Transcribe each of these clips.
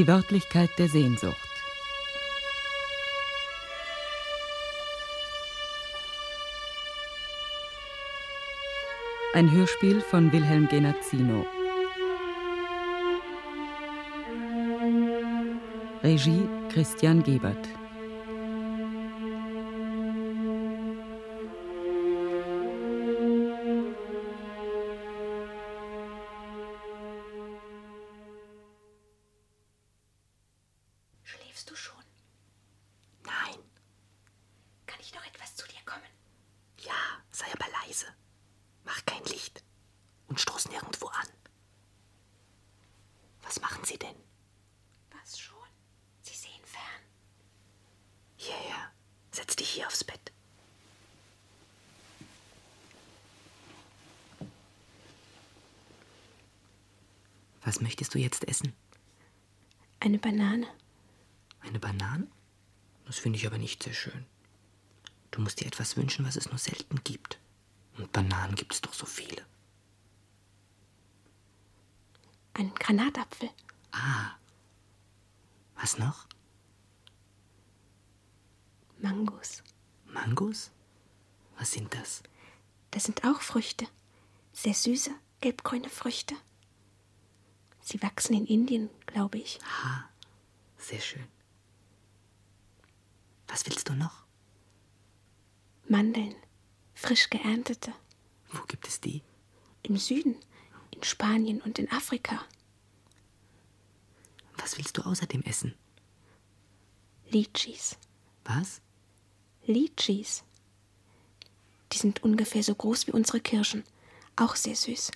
Die Wörtlichkeit der Sehnsucht. Ein Hörspiel von Wilhelm Genazzino. Regie Christian Gebert. Was sind das? Das sind auch Früchte. Sehr süße, gelbgrüne Früchte. Sie wachsen in Indien, glaube ich. Ah, sehr schön. Was willst du noch? Mandeln. Frisch geerntete. Wo gibt es die? Im Süden. In Spanien und in Afrika. Was willst du außerdem essen? Litschis. Was? Litschis. Die sind ungefähr so groß wie unsere Kirschen. Auch sehr süß.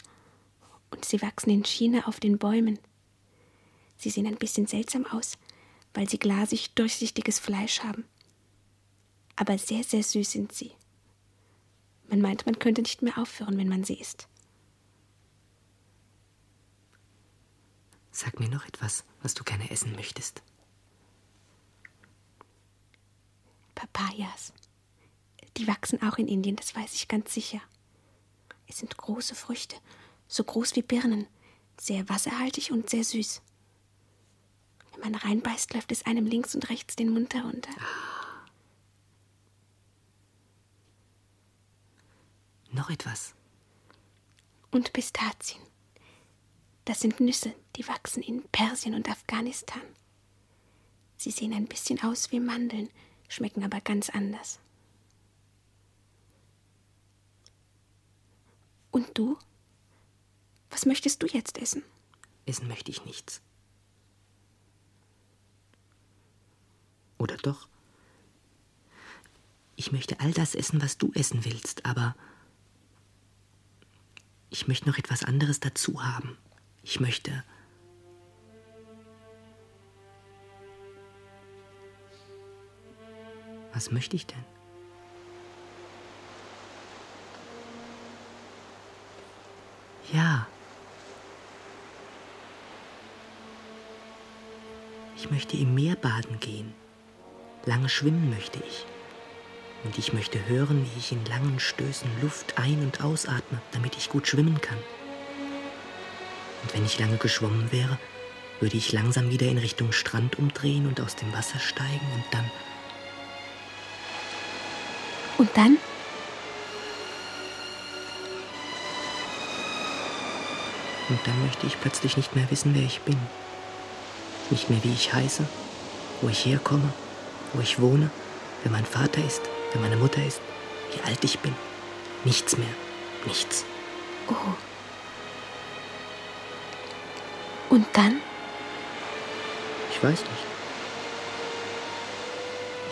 Und sie wachsen in China auf den Bäumen. Sie sehen ein bisschen seltsam aus, weil sie glasig durchsichtiges Fleisch haben. Aber sehr, sehr süß sind sie. Man meint, man könnte nicht mehr aufhören, wenn man sie isst. Sag mir noch etwas, was du gerne essen möchtest. Papayas. Die wachsen auch in Indien, das weiß ich ganz sicher. Es sind große Früchte, so groß wie Birnen, sehr wasserhaltig und sehr süß. Wenn man reinbeißt, läuft es einem links und rechts den Mund herunter. Noch etwas. Und Pistazien. Das sind Nüsse, die wachsen in Persien und Afghanistan. Sie sehen ein bisschen aus wie Mandeln, schmecken aber ganz anders. Und du? Was möchtest du jetzt essen? Essen möchte ich nichts. Oder doch? Ich möchte all das essen, was du essen willst, aber ich möchte noch etwas anderes dazu haben. Ich möchte. Was möchte ich denn? Ja. Ich möchte im Meer baden gehen. Lange schwimmen möchte ich. Und ich möchte hören, wie ich in langen Stößen Luft ein- und ausatme, damit ich gut schwimmen kann. Und wenn ich lange geschwommen wäre, würde ich langsam wieder in Richtung Strand umdrehen und aus dem Wasser steigen und dann. Und dann? Und dann möchte ich plötzlich nicht mehr wissen, wer ich bin. Nicht mehr, wie ich heiße, wo ich herkomme, wo ich wohne, wer mein Vater ist, wer meine Mutter ist, wie alt ich bin. Nichts mehr. Nichts. Oh. Und dann? Ich weiß nicht.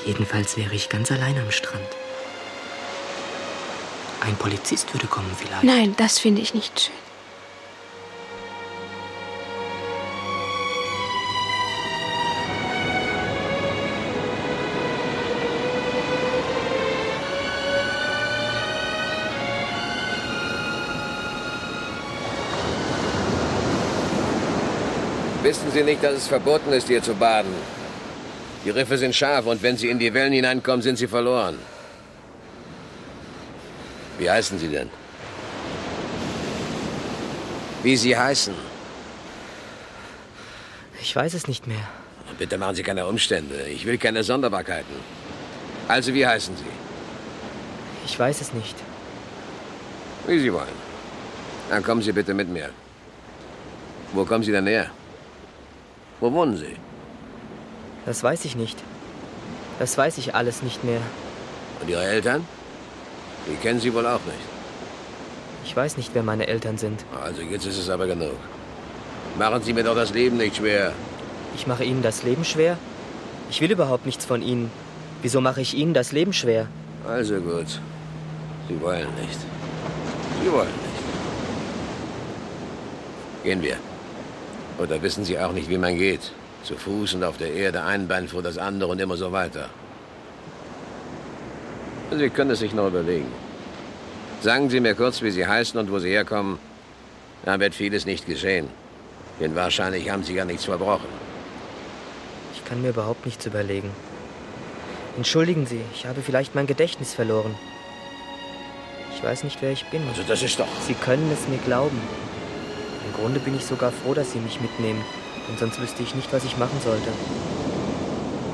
Jedenfalls wäre ich ganz allein am Strand. Ein Polizist würde kommen vielleicht. Nein, das finde ich nicht schön. Wissen Sie nicht, dass es verboten ist, hier zu baden? Die Riffe sind scharf und wenn Sie in die Wellen hineinkommen, sind Sie verloren. Wie heißen Sie denn? Wie Sie heißen? Ich weiß es nicht mehr. Bitte machen Sie keine Umstände. Ich will keine Sonderbarkeiten. Also, wie heißen Sie? Ich weiß es nicht. Wie Sie wollen. Dann kommen Sie bitte mit mir. Wo kommen Sie denn her? Wo wohnen Sie? Das weiß ich nicht. Das weiß ich alles nicht mehr. Und Ihre Eltern? Die kennen Sie wohl auch nicht. Ich weiß nicht, wer meine Eltern sind. Also jetzt ist es aber genug. Machen Sie mir doch das Leben nicht schwer. Ich mache Ihnen das Leben schwer? Ich will überhaupt nichts von Ihnen. Wieso mache ich Ihnen das Leben schwer? Also gut. Sie wollen nicht. Sie wollen nicht. Gehen wir. Oder wissen Sie auch nicht, wie man geht? Zu Fuß und auf der Erde, ein Bein vor das andere und immer so weiter. Sie können es sich noch überlegen. Sagen Sie mir kurz, wie Sie heißen und wo Sie herkommen. Dann wird vieles nicht geschehen. Denn wahrscheinlich haben Sie ja nichts verbrochen. Ich kann mir überhaupt nichts überlegen. Entschuldigen Sie, ich habe vielleicht mein Gedächtnis verloren. Ich weiß nicht, wer ich bin. Also das ist doch... Sie können es mir glauben. Im Grunde bin ich sogar froh, dass Sie mich mitnehmen. Denn sonst wüsste ich nicht, was ich machen sollte.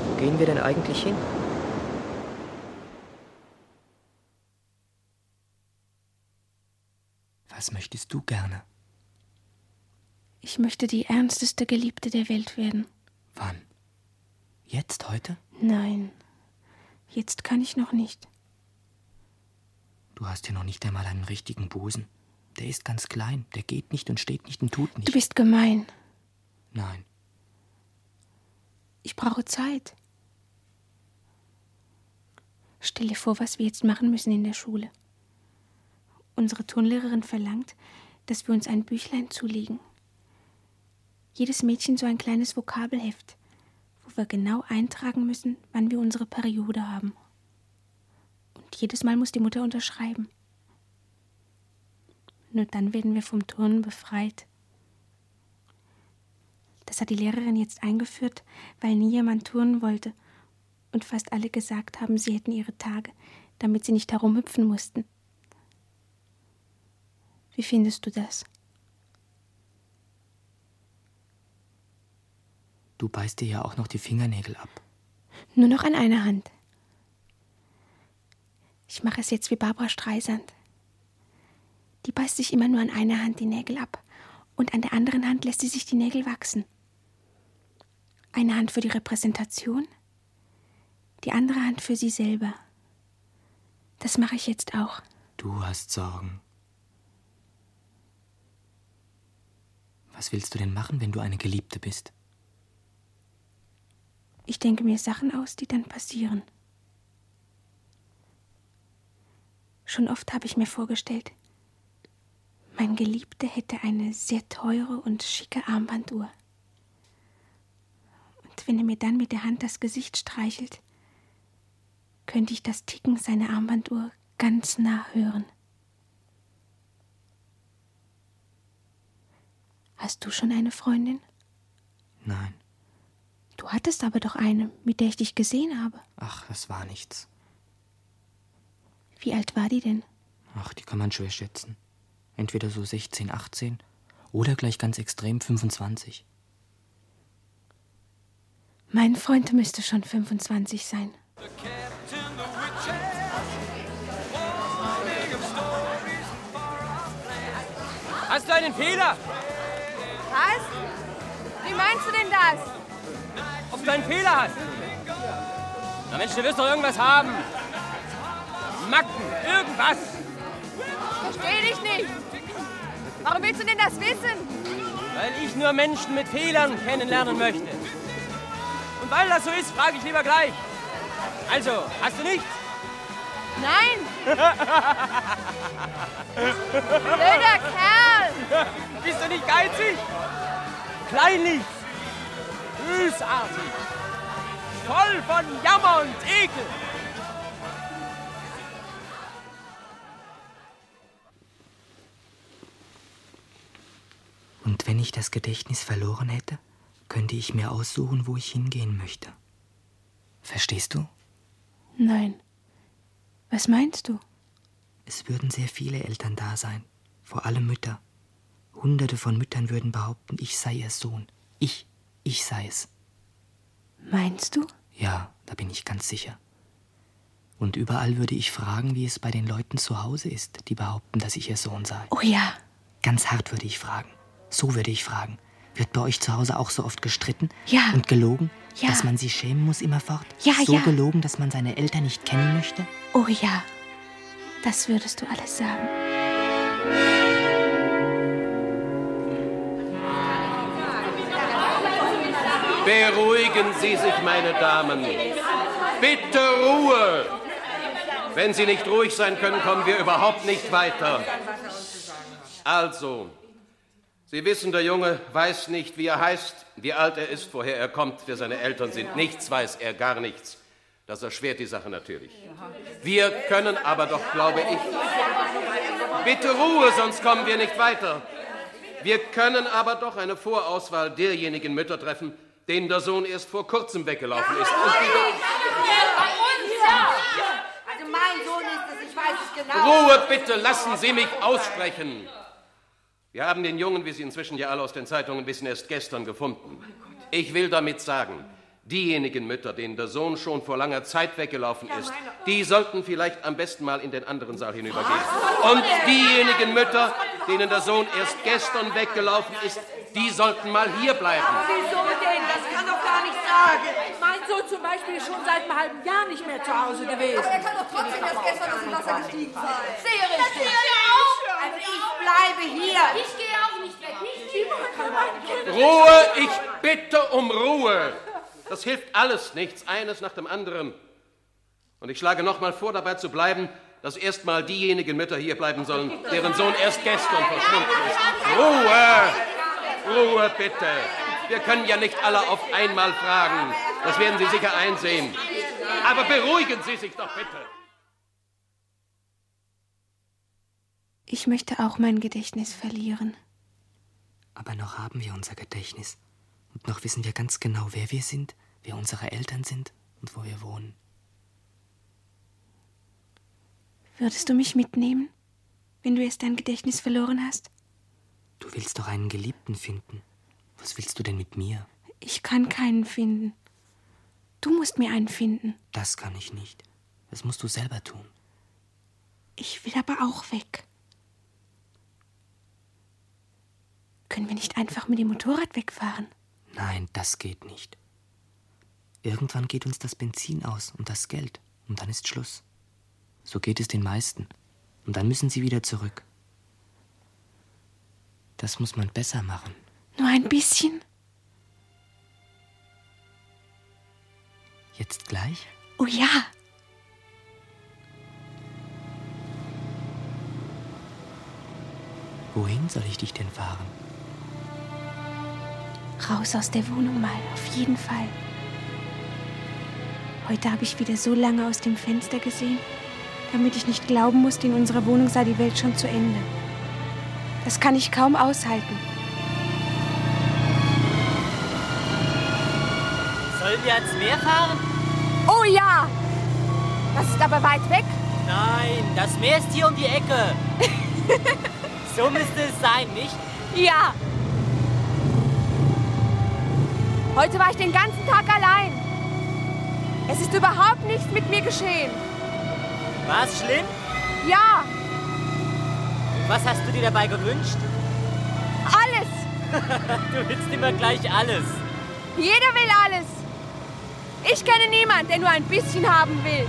Wo gehen wir denn eigentlich hin? Was möchtest du gerne? Ich möchte die ernsteste Geliebte der Welt werden. Wann? Jetzt, heute? Nein, jetzt kann ich noch nicht. Du hast ja noch nicht einmal einen richtigen Busen. Der ist ganz klein, der geht nicht und steht nicht und tut nicht. Du bist gemein. Nein. Ich brauche Zeit. Stell dir vor, was wir jetzt machen müssen in der Schule. Unsere Turnlehrerin verlangt, dass wir uns ein Büchlein zulegen. Jedes Mädchen so ein kleines Vokabelheft, wo wir genau eintragen müssen, wann wir unsere Periode haben. Und jedes Mal muss die Mutter unterschreiben. Nur dann werden wir vom Turnen befreit. Das hat die Lehrerin jetzt eingeführt, weil nie jemand turnen wollte und fast alle gesagt haben, sie hätten ihre Tage, damit sie nicht herumhüpfen mussten. Wie findest du das? Du beißt dir ja auch noch die Fingernägel ab. Nur noch an einer Hand. Ich mache es jetzt wie Barbara Streisand. Die beißt sich immer nur an einer Hand die Nägel ab und an der anderen Hand lässt sie sich die Nägel wachsen. Eine Hand für die Repräsentation, die andere Hand für sie selber. Das mache ich jetzt auch. Du hast Sorgen. Was willst du denn machen, wenn du eine Geliebte bist? Ich denke mir Sachen aus, die dann passieren. Schon oft habe ich mir vorgestellt, mein Geliebter hätte eine sehr teure und schicke Armbanduhr. Und wenn er mir dann mit der Hand das Gesicht streichelt, könnte ich das Ticken seiner Armbanduhr ganz nah hören. Hast du schon eine Freundin? Nein. Du hattest aber doch eine, mit der ich dich gesehen habe. Ach, das war nichts. Wie alt war die denn? Ach, die kann man schwer schätzen. Entweder so 16, 18 oder gleich ganz extrem 25. Mein Freund müsste schon 25 sein. Hast du einen Fehler? Was? Wie meinst du denn das? Ob du einen Fehler hast? Na Mensch, du wirst doch irgendwas haben. Macken, irgendwas. Versteh dich nicht. Warum willst du denn das wissen? Weil ich nur Menschen mit Fehlern kennenlernen möchte. Und weil das so ist, frage ich lieber gleich. Also, hast du nichts? Nein. Blöder Kerl. Bist du nicht geizig? Kleinlich. Bösartig. Voll von Jammer und Ekel. Und wenn ich das Gedächtnis verloren hätte, könnte ich mir aussuchen, wo ich hingehen möchte. Verstehst du? Nein. Was meinst du? Es würden sehr viele Eltern da sein, vor allem Mütter. Hunderte von Müttern würden behaupten, ich sei ihr Sohn. Ich, Ich sei es. Meinst du? Ja, da bin ich ganz sicher. Und überall würde ich fragen, wie es bei den Leuten zu Hause ist, die behaupten, dass ich ihr Sohn sei. Oh ja. Ganz hart würde ich fragen. So würde ich fragen. Wird bei euch zu Hause auch so oft gestritten? Ja. Und gelogen? Ja. Dass man sie schämen muss immerfort? Ja, so ja. gelogen, dass man seine Eltern nicht kennen möchte? Oh ja. Das würdest du alles sagen. Beruhigen Sie sich, meine Damen. Bitte Ruhe. Wenn Sie nicht ruhig sein können, kommen wir überhaupt nicht weiter. Also, Sie wissen, der Junge weiß nicht, wie er heißt, wie alt er ist, woher er kommt, wer seine Eltern sind. Nichts weiß er, gar nichts. Das erschwert die Sache natürlich. Wir können aber doch, glaube ich. Bitte Ruhe, sonst kommen wir nicht weiter. Wir können aber doch eine Vorauswahl derjenigen Mütter treffen, denen der Sohn erst vor kurzem weggelaufen ist. Und die Also mein Sohn ist es, ich weiß es genau. Ruhe bitte, lassen Sie mich aussprechen. Wir haben den Jungen, wie Sie inzwischen ja alle aus den Zeitungen wissen, erst gestern gefunden. Ich will damit sagen, diejenigen Mütter, denen der Sohn schon vor langer Zeit weggelaufen ist, die sollten vielleicht am besten mal in den anderen Saal hinübergehen. Und diejenigen Mütter, denen der Sohn erst gestern weggelaufen ist, die sollten mal hier bleiben. Wieso denn? Das kann doch gar nicht sagen. Mein Sohn zum Beispiel ist schon seit einem halben Jahr nicht mehr zu Hause gewesen. Er kann doch trotzdem erst gestern aus dem Wasser gestiegen sein. Sehr richtig. Also ich bleibe hier. Ich gehe auch nicht weg. Nicht Ruhe, ich bitte um Ruhe. Das hilft alles nichts, eines nach dem anderen. Und ich schlage noch mal vor, dabei zu bleiben, dass erstmal diejenigen Mütter hier bleiben sollen, deren Sohn erst gestern verschwunden ist. Ruhe! Ruhe bitte! Wir können ja nicht alle auf einmal fragen. Das werden Sie sicher einsehen. Aber beruhigen Sie sich doch bitte. Ich möchte auch mein Gedächtnis verlieren. Aber noch haben wir unser Gedächtnis. Und noch wissen wir ganz genau, wer wir sind, wer unsere Eltern sind und wo wir wohnen. Würdest du mich mitnehmen, wenn du erst dein Gedächtnis verloren hast? Du willst doch einen Geliebten finden. Was willst du denn mit mir? Ich kann keinen finden. Du musst mir einen finden. Das kann ich nicht. Das musst du selber tun. Ich will aber auch weg. Können wir nicht einfach mit dem Motorrad wegfahren? Nein, das geht nicht. Irgendwann geht uns das Benzin aus und das Geld. Und dann ist Schluss. So geht es den meisten. Und dann müssen sie wieder zurück. Das muss man besser machen. Nur ein bisschen? Jetzt gleich? Oh ja. Wohin soll ich dich denn fahren? Raus aus der Wohnung mal, auf jeden Fall. Heute habe ich wieder so lange aus dem Fenster gesehen, damit ich nicht glauben musste, in unserer Wohnung sei die Welt schon zu Ende. Das kann ich kaum aushalten. Sollen wir ans Meer fahren? Oh ja. Das ist aber weit weg. Nein, das Meer ist hier um die Ecke. so müsste es sein, nicht? Ja. Heute war ich den ganzen Tag allein. Es ist überhaupt nichts mit mir geschehen. War es schlimm? Ja, Was hast du dir dabei gewünscht? alles. Du willst immer gleich alles. Jeder will alles. Ich kenne niemanden, der nur ein bisschen haben will.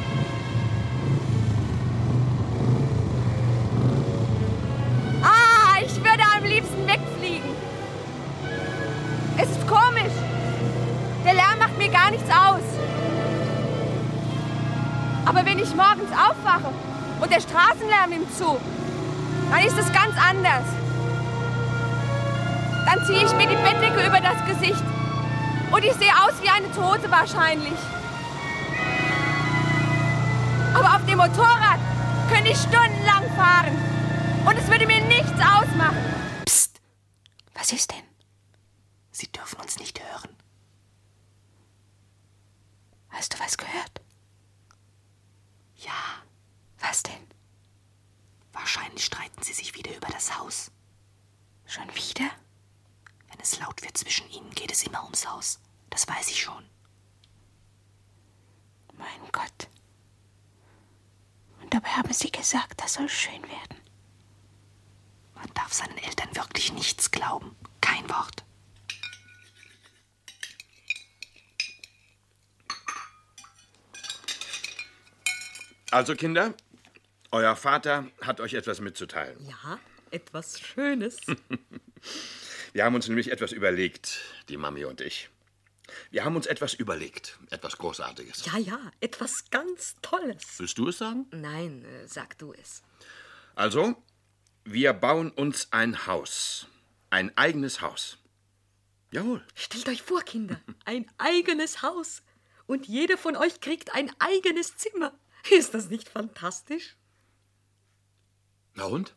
Und der Straßenlärm nimmt zu, dann ist es ganz anders. Dann ziehe ich mir die Bettdecke über das Gesicht und ich sehe aus wie eine Tote wahrscheinlich. Aber auf dem Motorrad könnte ich stundenlang fahren. Und es würde mir nichts ausmachen. Psst. Was ist denn? Sie dürfen uns nicht hören. Hast du was gehört? Ja, Was denn? wahrscheinlich streiten sie sich wieder über das Haus. Schon wieder? Wenn es laut wird zwischen ihnen, geht es immer ums Haus. Das weiß ich schon. Mein Gott. Und dabei haben Sie gesagt, das soll schön werden. Man darf seinen Eltern wirklich nichts glauben. Kein Wort. Also, Kinder, euer Vater hat euch etwas mitzuteilen. Ja, etwas Schönes. Wir haben uns nämlich etwas überlegt, die Mami und ich. Wir haben uns etwas überlegt, etwas Großartiges. Ja, ja, etwas ganz Tolles. Willst du es sagen? Nein, äh, sag du es. Also, wir bauen uns ein Haus. Ein eigenes Haus. Jawohl. Stellt euch vor, Kinder, ein eigenes Haus. Und jeder von euch kriegt ein eigenes Zimmer. Ist das nicht fantastisch? Na und?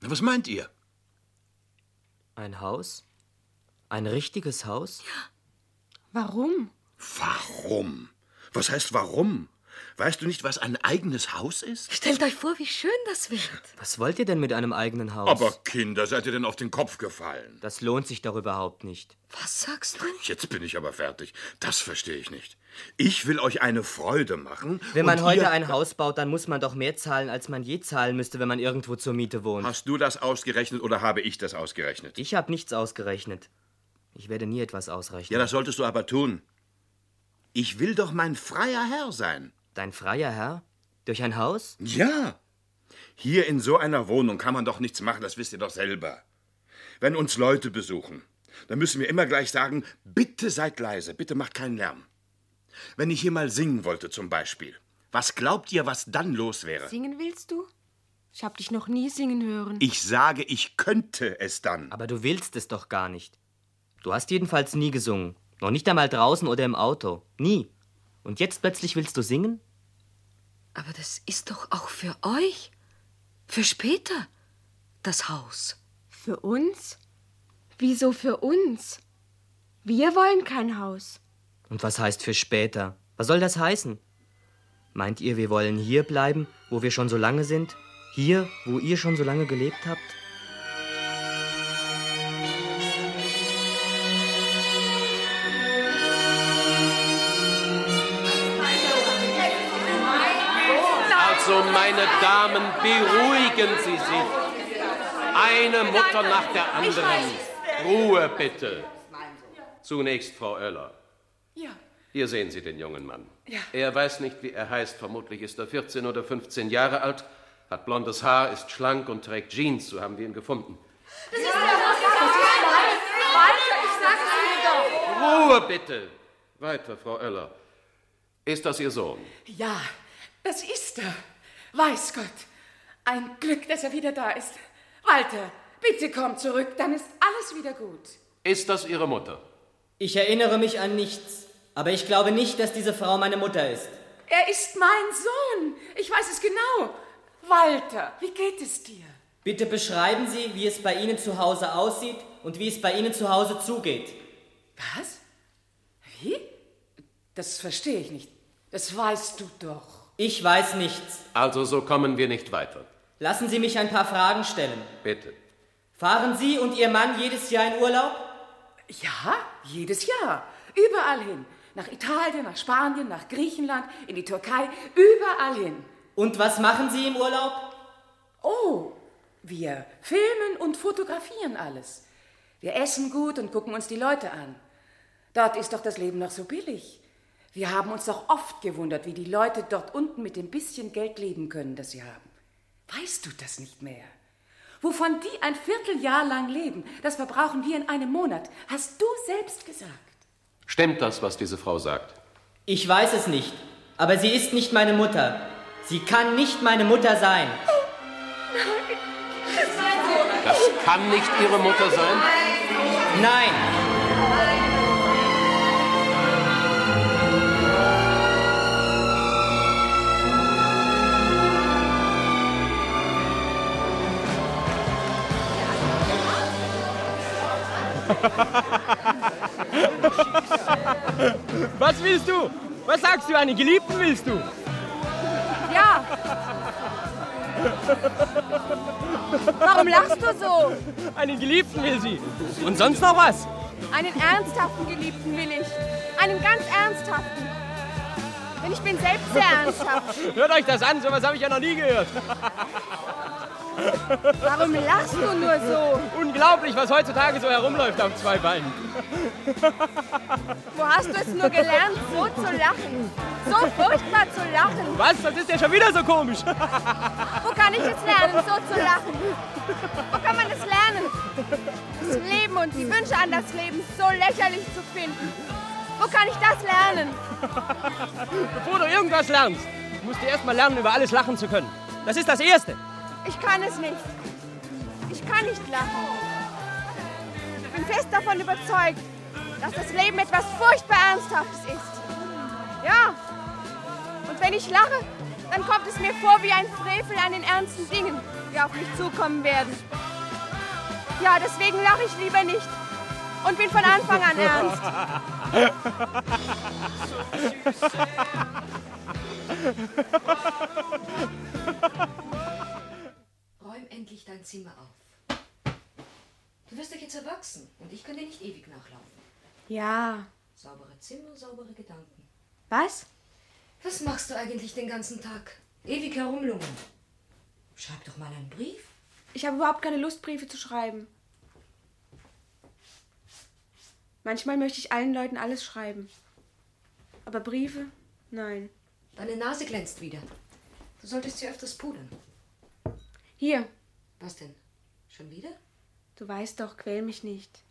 Na, was meint ihr? Ein Haus? Ein richtiges Haus? Warum? Warum? Was heißt warum? Weißt du nicht, was ein eigenes Haus ist? Stellt euch vor, wie schön das wird. Was wollt ihr denn mit einem eigenen Haus? Aber Kinder, seid ihr denn auf den Kopf gefallen? Das lohnt sich doch überhaupt nicht. Was sagst du? Jetzt bin ich aber fertig. Das verstehe ich nicht. Ich will euch eine Freude machen. Wenn man heute ein Haus baut, dann muss man doch mehr zahlen, als man je zahlen müsste, wenn man irgendwo zur Miete wohnt. Hast du das ausgerechnet oder habe ich das ausgerechnet? Ich habe nichts ausgerechnet. Ich werde nie etwas ausrechnen. Ja, das solltest du aber tun. Ich will doch mein freier Herr sein. Dein freier Herr? Durch ein Haus? Ja. Hier in so einer Wohnung kann man doch nichts machen, das wisst ihr doch selber. Wenn uns Leute besuchen, dann müssen wir immer gleich sagen, bitte seid leise, bitte macht keinen Lärm. Wenn ich hier mal singen wollte zum Beispiel, was glaubt ihr, was dann los wäre? Singen willst du? Ich hab dich noch nie singen hören. Ich sage, ich könnte es dann. Aber du willst es doch gar nicht. Du hast jedenfalls nie gesungen. Noch nicht einmal draußen oder im Auto. Nie. Und jetzt plötzlich willst du singen? Aber das ist doch auch für euch. Für später. Das Haus. Für uns? Wieso für uns? Wir wollen kein Haus. Und was heißt für später? Was soll das heißen? Meint ihr, wir wollen hier bleiben, wo wir schon so lange sind? Hier, wo ihr schon so lange gelebt habt? Also, meine Damen, beruhigen Sie sich. Eine Mutter nach der anderen. Ruhe bitte. Zunächst Frau Oeller. Ja. Hier sehen Sie den jungen Mann. Ja. Er weiß nicht, wie er heißt. Vermutlich ist er 14 oder 15 Jahre alt, hat blondes Haar, ist schlank und trägt Jeans. So haben wir ihn gefunden. Das ist der Walter, ich sag es Ihnen doch. Ruhe bitte. Weiter, Frau Oeller. Ist das Ihr Sohn? Ja, das ist er. Weiß Gott. Ein Glück, dass er wieder da ist. Walter, bitte komm zurück, dann ist alles wieder gut. Ist das Ihre Mutter? Ich erinnere mich an nichts. Aber ich glaube nicht, dass diese Frau meine Mutter ist. Er ist mein Sohn. Ich weiß es genau. Walter, wie geht es dir? Bitte beschreiben Sie, wie es bei Ihnen zu Hause aussieht und wie es bei Ihnen zu Hause zugeht. Was? Wie? Das verstehe ich nicht. Das weißt du doch. Ich weiß nichts. Also so kommen wir nicht weiter. Lassen Sie mich ein paar Fragen stellen. Bitte. Fahren Sie und Ihr Mann jedes Jahr in Urlaub? Ja, jedes Jahr. Überall hin. Nach Italien, nach Spanien, nach Griechenland, in die Türkei, überall hin. Und was machen Sie im Urlaub? Oh, wir filmen und fotografieren alles. Wir essen gut und gucken uns die Leute an. Dort ist doch das Leben noch so billig. Wir haben uns doch oft gewundert, wie die Leute dort unten mit dem bisschen Geld leben können, das sie haben. Weißt du das nicht mehr? Wovon die ein Vierteljahr lang leben, das verbrauchen wir in einem Monat. Hast du selbst gesagt. Stimmt das, was diese Frau sagt? Ich weiß es nicht. Aber sie ist nicht meine Mutter. Sie kann nicht meine Mutter sein. Das kann nicht Ihre Mutter sein? Nein. Was willst du? Was sagst du? Einen Geliebten willst du? Ja, Warum lachst du so? Einen Geliebten will sie. Und sonst noch was? Einen ernsthaften Geliebten will ich. Einen ganz ernsthaften. Denn ich bin selbst sehr ernsthaft. Hört euch das an, sowas habe ich ja noch nie gehört. Warum lachst du nur so? Unglaublich, was heutzutage so herumläuft auf zwei Beinen. Wo hast du es nur gelernt, so zu lachen? So furchtbar zu lachen. Was? Das ist ja schon wieder so komisch. Wo kann ich es lernen, so zu lachen? Wo kann man es lernen? Das Leben und die Wünsche an das Leben so lächerlich zu finden. Wo kann ich das lernen? Bevor du irgendwas lernst, musst du erst mal lernen, über alles lachen zu können. Das ist das Erste. Ich kann es nicht. Ich kann nicht lachen. Ich bin fest davon überzeugt, dass das Leben etwas furchtbar Ernsthaftes ist. Ja. Und wenn ich lache, dann kommt es mir vor wie ein Frevel an den ernsten Dingen, die auf mich zukommen werden. Ja, deswegen lache ich lieber nicht und bin von Anfang an ernst. Endlich dein Zimmer auf. Du wirst doch jetzt erwachsen und ich kann dir nicht ewig nachlaufen. Ja. Saubere Zimmer, saubere Gedanken. Was? Was machst du eigentlich den ganzen Tag? Ewig herumlungern. Schreib doch mal einen Brief. Ich habe überhaupt keine Lust, Briefe zu schreiben. Manchmal möchte ich allen Leuten alles schreiben. Aber Briefe? Nein. Deine Nase glänzt wieder. Du solltest sie öfters pudern. Hier. Was denn? Schon wieder? Du weißt doch, quäl mich nicht.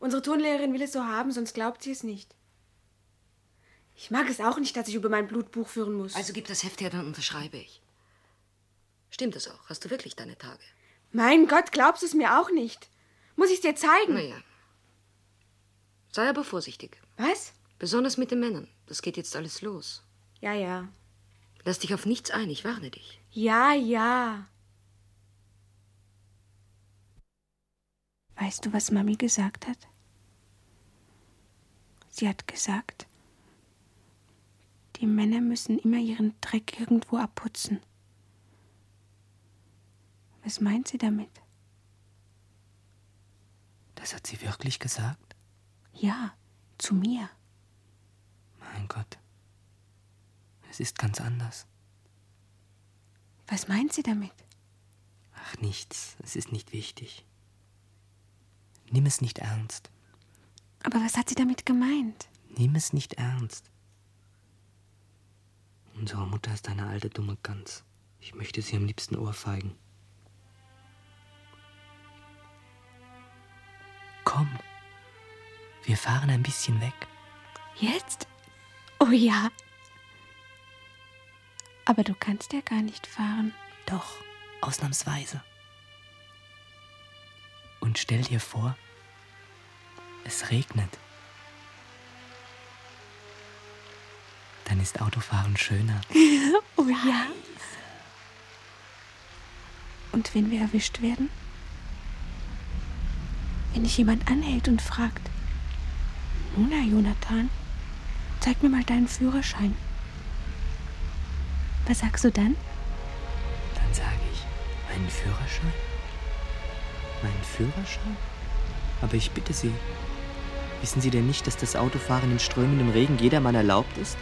Unsere Turnlehrerin will es so haben, sonst glaubt sie es nicht. Ich mag es auch nicht, dass ich über mein Blut Buch führen muss. Also gib das Heft her, dann unterschreibe ich. Stimmt es auch? Hast du wirklich deine Tage? Mein Gott, glaubst du es mir auch nicht? Muss ich es dir zeigen? Naja. Sei aber vorsichtig. Was? Besonders mit den Männern. Das geht jetzt alles los. Ja, ja. Lass dich auf nichts ein, ich warne dich. Ja, ja. Weißt du, was Mami gesagt hat? Sie hat gesagt, die Männer müssen immer ihren Dreck irgendwo abputzen. Was meint sie damit? Das hat sie wirklich gesagt? Ja, zu mir. Mein Gott. Es ist ganz anders. Was meint sie damit? Ach, nichts. Es ist nicht wichtig. Nimm es nicht ernst. Aber was hat sie damit gemeint? Nimm es nicht ernst. Unsere Mutter ist eine alte dumme Gans. Ich möchte sie am liebsten ohrfeigen. Komm, wir fahren ein bisschen weg. Jetzt? Oh ja. Aber du kannst ja gar nicht fahren. Doch, ausnahmsweise. Und stell dir vor, es regnet. Dann ist Autofahren schöner. oh ja. Und wenn wir erwischt werden? Wenn dich jemand anhält und fragt, Nuna, Jonathan, zeig mir mal deinen Führerschein. Was sagst du dann? Dann sage ich, meinen Führerschein? Meinen Führerschein? Aber ich bitte Sie, wissen Sie denn nicht, dass das Autofahren in strömendem Regen jedermann erlaubt ist?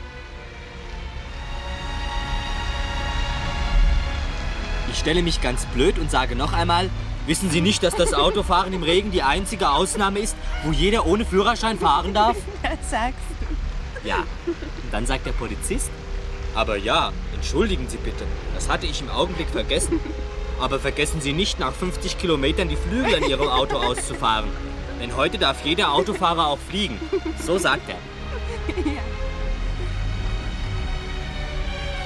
Ich stelle mich ganz blöd und sage noch einmal, wissen Sie nicht, dass das Autofahren im Regen die einzige Ausnahme ist, wo jeder ohne Führerschein fahren darf? Das sagst du. Ja. Und dann sagt der Polizist, aber ja, entschuldigen Sie bitte, das hatte ich im Augenblick vergessen. Aber vergessen Sie nicht, nach 50 Kilometern die Flügel an Ihrem Auto auszufahren. Denn heute darf jeder Autofahrer auch fliegen. So sagt er. Ja.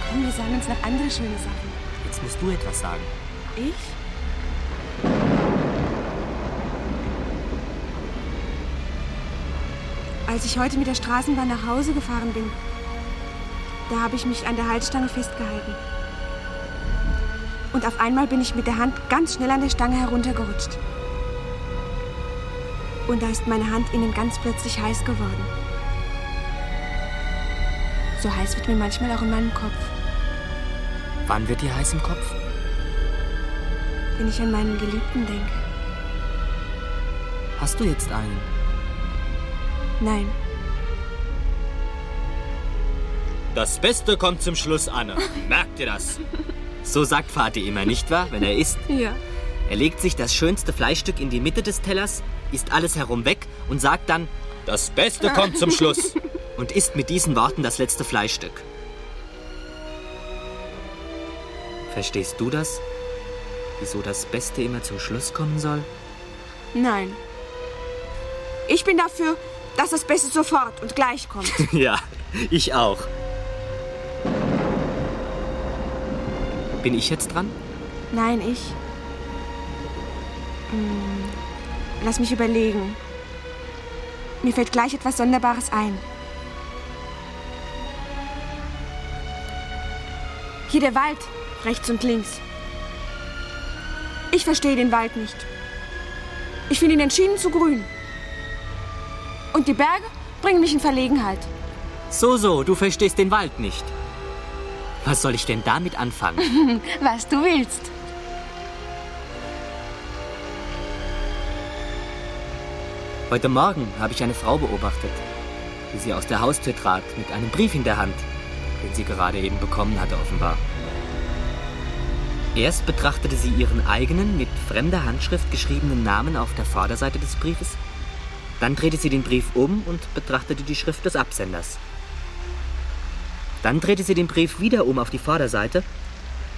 Komm, wir sagen uns noch andere schöne Sachen. Jetzt musst du etwas sagen. Ich? Als ich heute mit der Straßenbahn nach Hause gefahren bin, da habe ich mich an der Halsstange festgehalten. Und auf einmal bin ich mit der Hand ganz schnell an der Stange heruntergerutscht. Und da ist meine Hand innen ganz plötzlich heiß geworden. So heiß wird mir manchmal auch in meinem Kopf. Wann wird dir heiß im Kopf? wenn ich an meinen Geliebten denke. Hast du jetzt einen? Nein. Das Beste kommt zum Schluss, Anne. Merkt ihr das? So sagt Vati immer, nicht wahr, wenn er isst? Ja. Er legt sich das schönste Fleischstück in die Mitte des Tellers, isst alles herum weg und sagt dann, das Beste kommt zum Schluss. Und isst mit diesen Worten das letzte Fleischstück. Verstehst du das? Wieso das Beste immer zum Schluss kommen soll? Nein. Ich bin dafür, dass das Beste sofort und gleich kommt. ja, ich auch. Bin ich jetzt dran? Nein, ich. Hm, lass mich überlegen. Mir fällt gleich etwas Sonderbares ein. Hier der Wald, rechts und links. Ich verstehe den Wald nicht. Ich finde ihn entschieden zu grün. Und die Berge bringen mich in Verlegenheit. So, so, du verstehst den Wald nicht. Was soll ich denn damit anfangen? Was du willst. Heute Morgen habe ich eine Frau beobachtet, wie sie aus der Haustür trat mit einem Brief in der Hand, den sie gerade eben bekommen hatte offenbar. Erst betrachtete sie ihren eigenen, mit fremder Handschrift geschriebenen Namen auf der Vorderseite des Briefes. Dann drehte sie den Brief um und betrachtete die Schrift des Absenders. Dann drehte sie den Brief wieder um auf die Vorderseite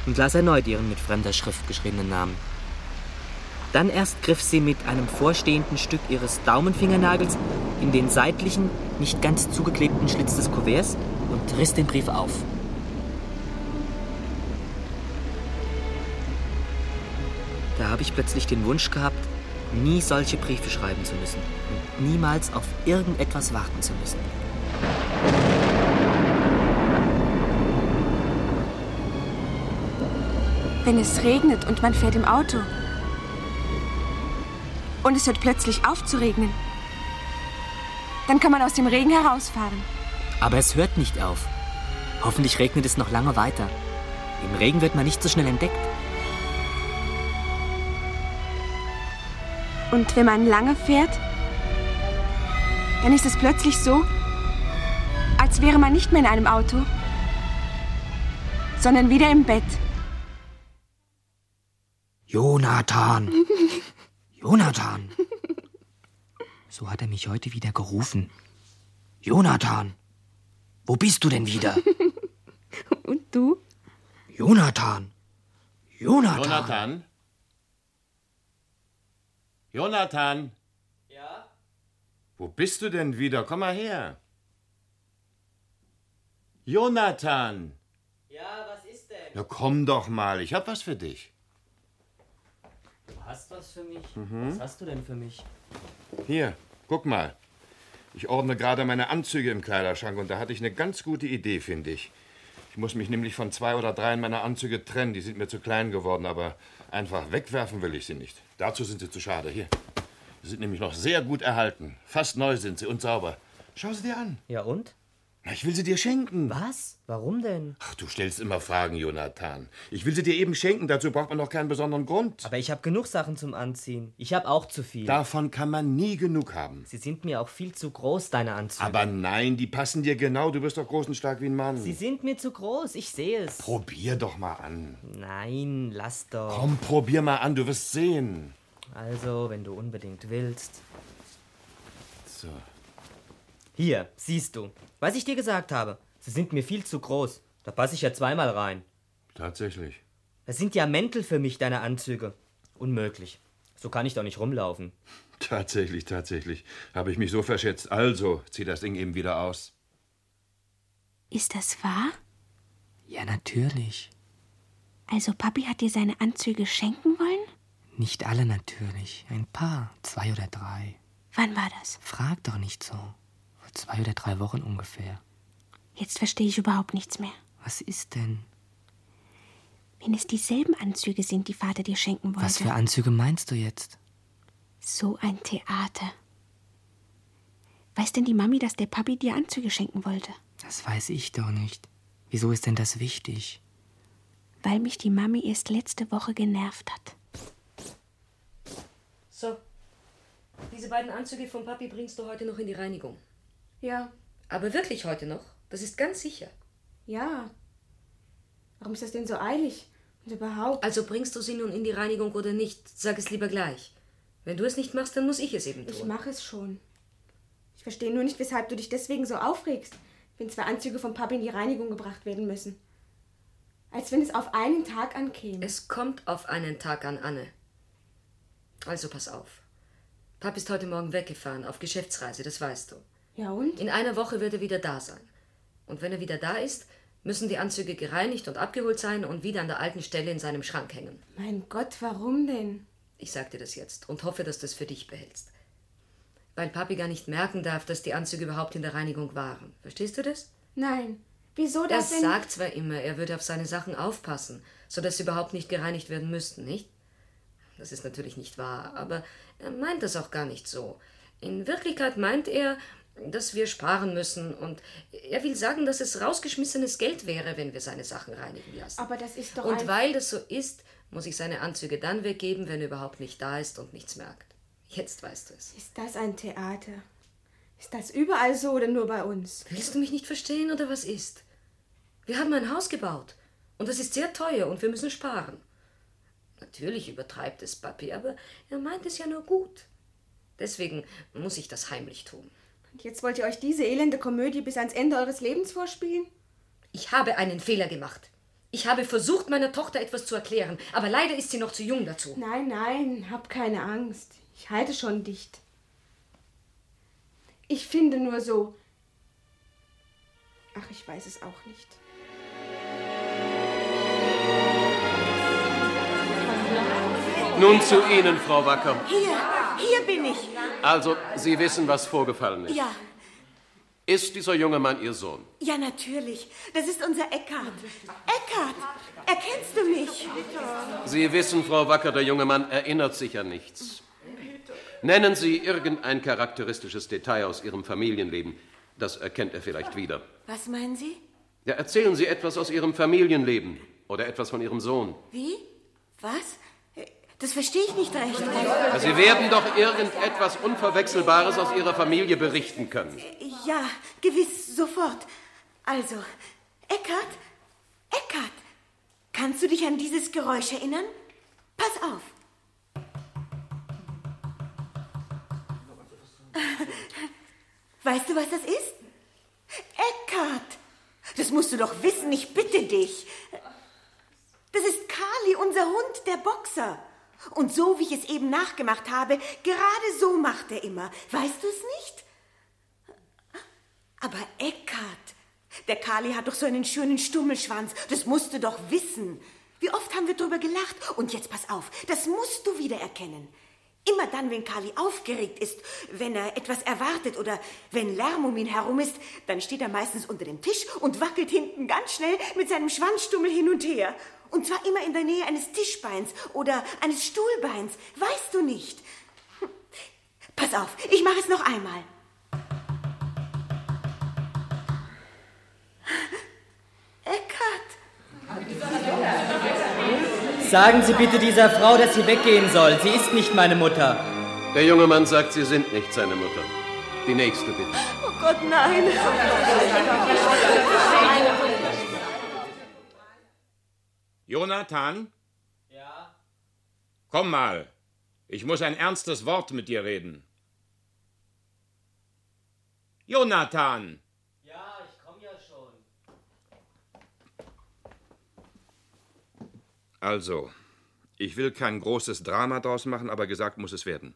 und las erneut ihren mit fremder Schrift geschriebenen Namen. Dann erst griff sie mit einem vorstehenden Stück ihres Daumenfingernagels in den seitlichen, nicht ganz zugeklebten Schlitz des Kuverts und riss den Brief auf. Da habe ich plötzlich den Wunsch gehabt, nie solche Briefe schreiben zu müssen und niemals auf irgendetwas warten zu müssen. Wenn es regnet und man fährt im Auto. Und es hört plötzlich auf zu regnen. Dann kann man aus dem Regen herausfahren. Aber es hört nicht auf. Hoffentlich regnet es noch lange weiter. Im Regen wird man nicht so schnell entdeckt. Und wenn man lange fährt, dann ist es plötzlich so, als wäre man nicht mehr in einem Auto, sondern wieder im Bett. Jonathan! Jonathan! So hat er mich heute wieder gerufen. Jonathan! Wo bist du denn wieder? Und du? Jonathan! Jonathan! Jonathan? Jonathan? Ja? Wo bist du denn wieder? Komm mal her. Jonathan! Ja, was ist denn? Na komm doch mal, ich hab was für dich. Hast was für mich? Mhm. Was hast du denn für mich? Hier, guck mal. Ich ordne gerade meine Anzüge im Kleiderschrank und da hatte ich eine ganz gute Idee, finde ich. Ich muss mich nämlich von zwei oder dreien meiner Anzüge trennen. Die sind mir zu klein geworden, aber einfach wegwerfen will ich sie nicht. Dazu sind sie zu schade. Hier. Sie sind nämlich noch sehr gut erhalten. Fast neu sind sie und sauber. Schau sie dir an. Ja und? Na, ich will sie dir schenken. Was? Warum denn? Ach, du stellst immer Fragen, Jonathan. Ich will sie dir eben schenken. Dazu braucht man noch keinen besonderen Grund. Aber ich habe genug Sachen zum Anziehen. Ich habe auch zu viel. Davon kann man nie genug haben. Sie sind mir auch viel zu groß, deine Anzüge. Aber nein, die passen dir genau. Du bist doch groß und stark wie ein Mann. Sie sind mir zu groß, ich sehe es. Probier doch mal an. Nein, lass doch. Komm, probier mal an, du wirst sehen. Also, wenn du unbedingt willst. So. Hier, siehst du. Was ich dir gesagt habe. Sie sind mir viel zu groß. Da passe ich ja zweimal rein. Tatsächlich. Das sind ja Mäntel für mich, deine Anzüge. Unmöglich. So kann ich doch nicht rumlaufen. Tatsächlich, tatsächlich. Habe ich mich so verschätzt. Also, zieh das Ding eben wieder aus. Ist das wahr? Ja, natürlich. Also Papi hat dir seine Anzüge schenken wollen? Nicht alle natürlich. Ein paar. Zwei oder drei. Wann war das? Frag doch nicht so zwei oder drei Wochen ungefähr. Jetzt verstehe ich überhaupt nichts mehr. Was ist denn? Wenn es dieselben Anzüge sind, die Vater dir schenken wollte. Was für Anzüge meinst du jetzt? So ein Theater. Weiß denn die Mami, dass der Papi dir Anzüge schenken wollte? Das weiß ich doch nicht. Wieso ist denn das wichtig? Weil mich die Mami erst letzte Woche genervt hat. So, diese beiden Anzüge vom Papi bringst du heute noch in die Reinigung. Ja. Aber wirklich heute noch? Das ist ganz sicher. Ja. Warum ist das denn so eilig? Und überhaupt. Also bringst du sie nun in die Reinigung oder nicht? Sag es lieber gleich. Wenn du es nicht machst, dann muss ich es eben tun. Ich mache es schon. Ich verstehe nur nicht, weshalb du dich deswegen so aufregst, wenn zwei Anzüge von Papi in die Reinigung gebracht werden müssen. Als wenn es auf einen Tag ankäme. Es kommt auf einen Tag an, Anne. Also pass auf. Pap ist heute Morgen weggefahren, auf Geschäftsreise, das weißt du. Ja und? In einer Woche wird er wieder da sein. Und wenn er wieder da ist, müssen die Anzüge gereinigt und abgeholt sein und wieder an der alten Stelle in seinem Schrank hängen. Mein Gott, warum denn? Ich sag dir das jetzt und hoffe, dass du es für dich behältst. Weil Papi gar nicht merken darf, dass die Anzüge überhaupt in der Reinigung waren. Verstehst du das? Nein. Wieso Er das denn? sagt zwar immer, er würde auf seine Sachen aufpassen, sodass sie überhaupt nicht gereinigt werden müssten, nicht? Das ist natürlich nicht wahr, aber er meint das auch gar nicht so. In Wirklichkeit meint er, dass wir sparen müssen und er will sagen, dass es rausgeschmissenes Geld wäre, wenn wir seine Sachen reinigen lassen. Aber das ist doch Und weil das so ist, muss ich seine Anzüge dann weggeben, wenn er überhaupt nicht da ist und nichts merkt. Jetzt weißt du es. Ist das ein Theater? Ist das überall so oder nur bei uns? Willst du mich nicht verstehen oder was ist? Wir haben ein Haus gebaut und das ist sehr teuer und wir müssen sparen. Natürlich übertreibt es Papi, aber er meint es ja nur gut. Deswegen muss ich das heimlich tun. Und jetzt wollt ihr euch diese elende Komödie bis ans Ende eures Lebens vorspielen? Ich habe einen Fehler gemacht. Ich habe versucht, meiner Tochter etwas zu erklären, aber leider ist sie noch zu jung dazu. Nein, nein, hab keine Angst. Ich halte schon dicht. Ich finde nur so. Ach, ich weiß es auch nicht. Nun zu Ihnen, Frau Wacker. Hier, hier bin ich. Also, Sie wissen, was vorgefallen ist. Ja, Ist dieser junge Mann Ihr Sohn? ja, natürlich. Das ist unser Eckhard. Eckhard, erkennst du mich? Sie wissen, Frau Wacker, der junge Mann erinnert sich an nichts. Nennen Sie irgendein charakteristisches Detail aus Ihrem Familienleben. Das erkennt er vielleicht wieder. Was meinen Sie? Ja, erzählen Sie etwas aus Ihrem Familienleben oder etwas von Ihrem Sohn. Wie? Was? Das verstehe ich nicht recht. Ja, Sie werden doch irgendetwas Unverwechselbares aus Ihrer Familie berichten können. Ja, gewiss, sofort. Also, Eckhard, Eckhard, kannst du dich an dieses Geräusch erinnern? Pass auf. Weißt du, was das ist? Eckart! Das musst du doch wissen, ich bitte dich. Das ist Kali, unser Hund, der Boxer. Und so, wie ich es eben nachgemacht habe, gerade so macht er immer. Weißt du es nicht? Aber Eckart, der Kali hat doch so einen schönen Stummelschwanz. Das musst du doch wissen. Wie oft haben wir drüber gelacht? Und jetzt pass auf, das musst du wieder erkennen. Immer dann, wenn Kali aufgeregt ist, wenn er etwas erwartet oder wenn Lärm um ihn herum ist, dann steht er meistens unter dem Tisch und wackelt hinten ganz schnell mit seinem Schwanzstummel hin und her. Und zwar immer in der Nähe eines Tischbeins oder eines Stuhlbeins. Weißt du nicht? Hm. Pass auf, ich mache es noch einmal. Eckart. Sagen Sie bitte dieser Frau, dass sie weggehen soll. Sie ist nicht meine Mutter. Der junge Mann sagt, Sie sind nicht seine Mutter. Die nächste bitte. Oh Gott, nein. Jonathan? Ja? Komm mal. Ich muss ein ernstes Wort mit dir reden. Jonathan! Ja, ich komme ja schon. Also, ich will kein großes Drama draus machen, aber gesagt muss es werden.